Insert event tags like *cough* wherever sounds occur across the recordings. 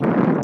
amazing.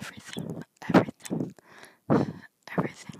Everything, everything, *sighs* everything,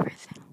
everything,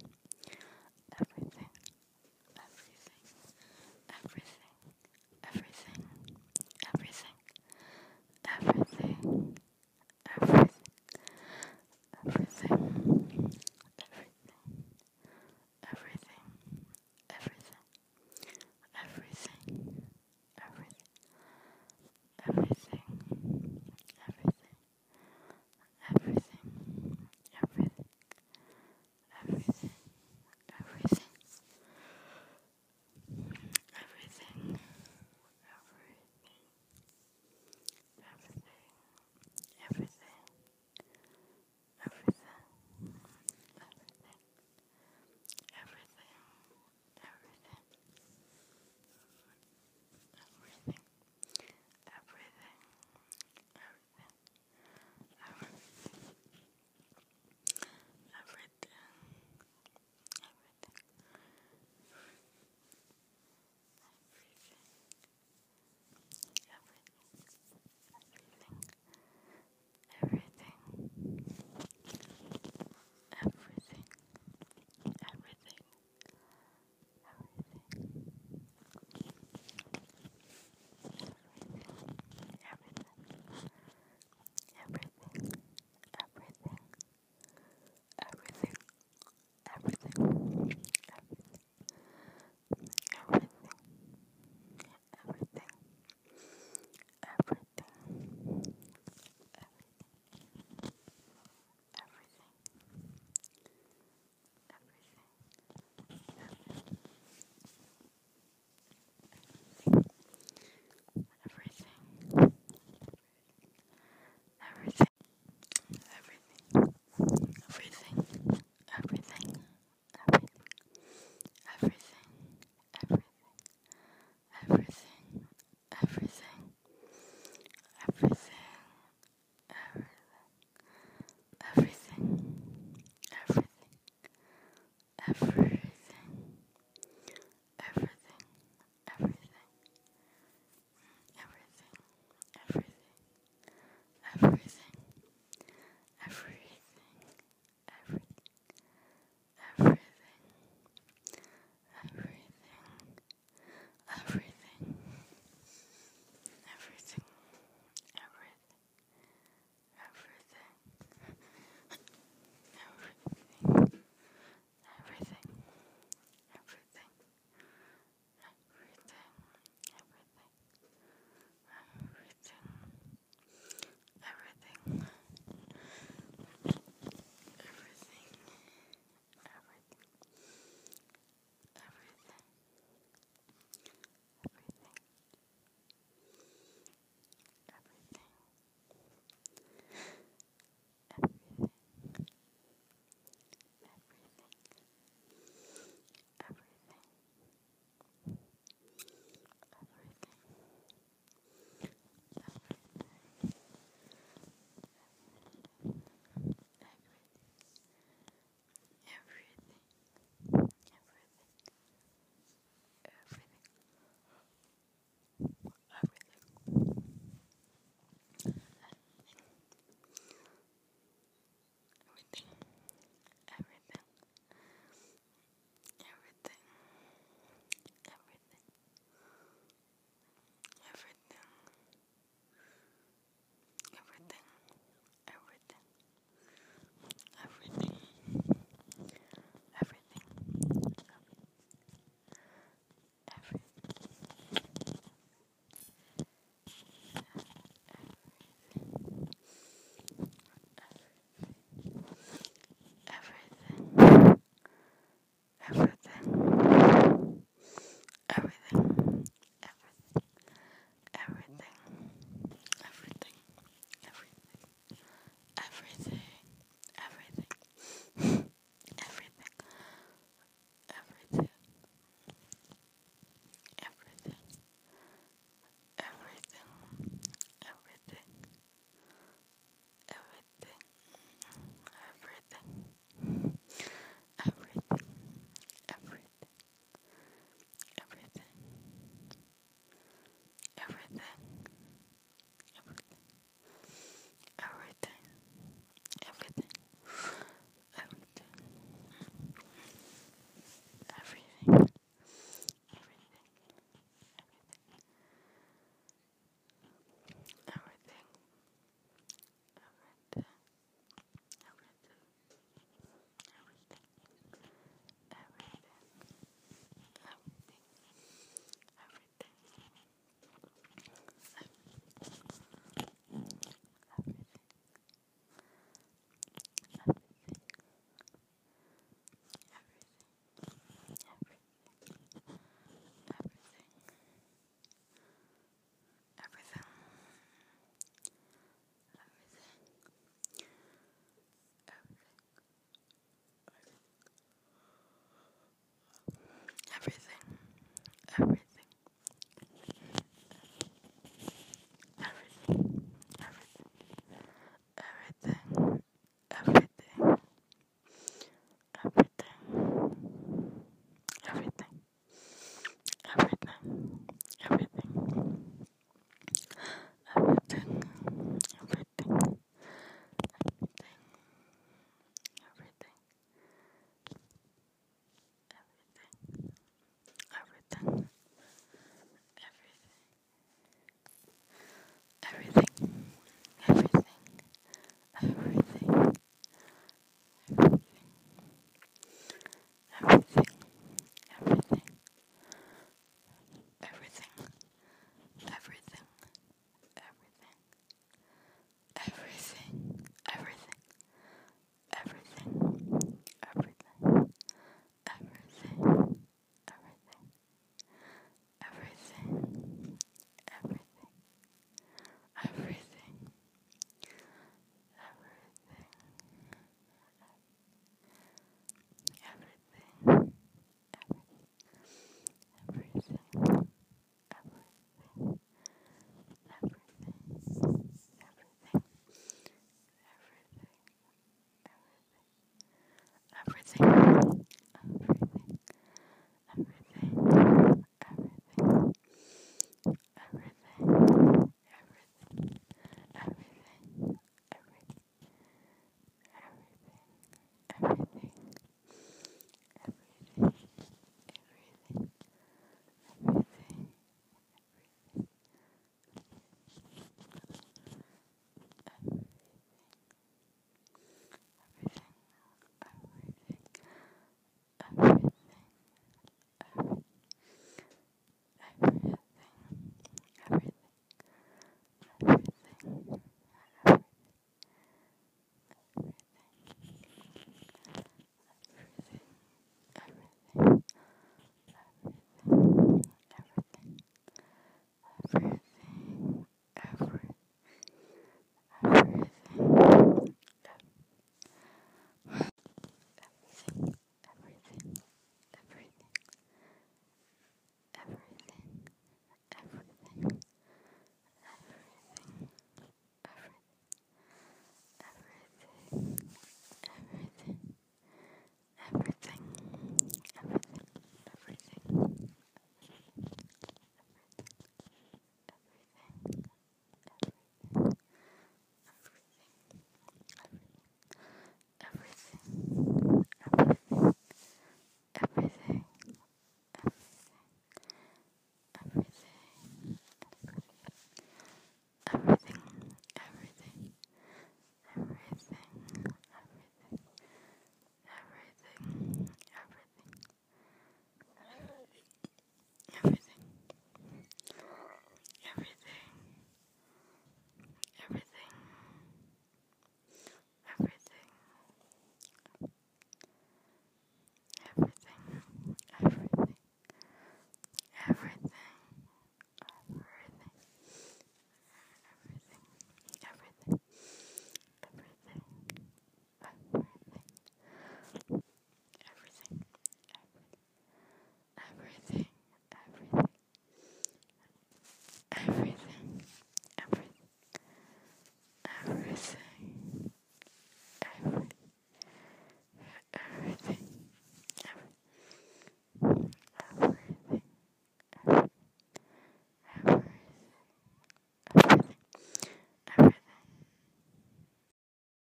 listening.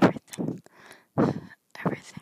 everything, *sighs* everything,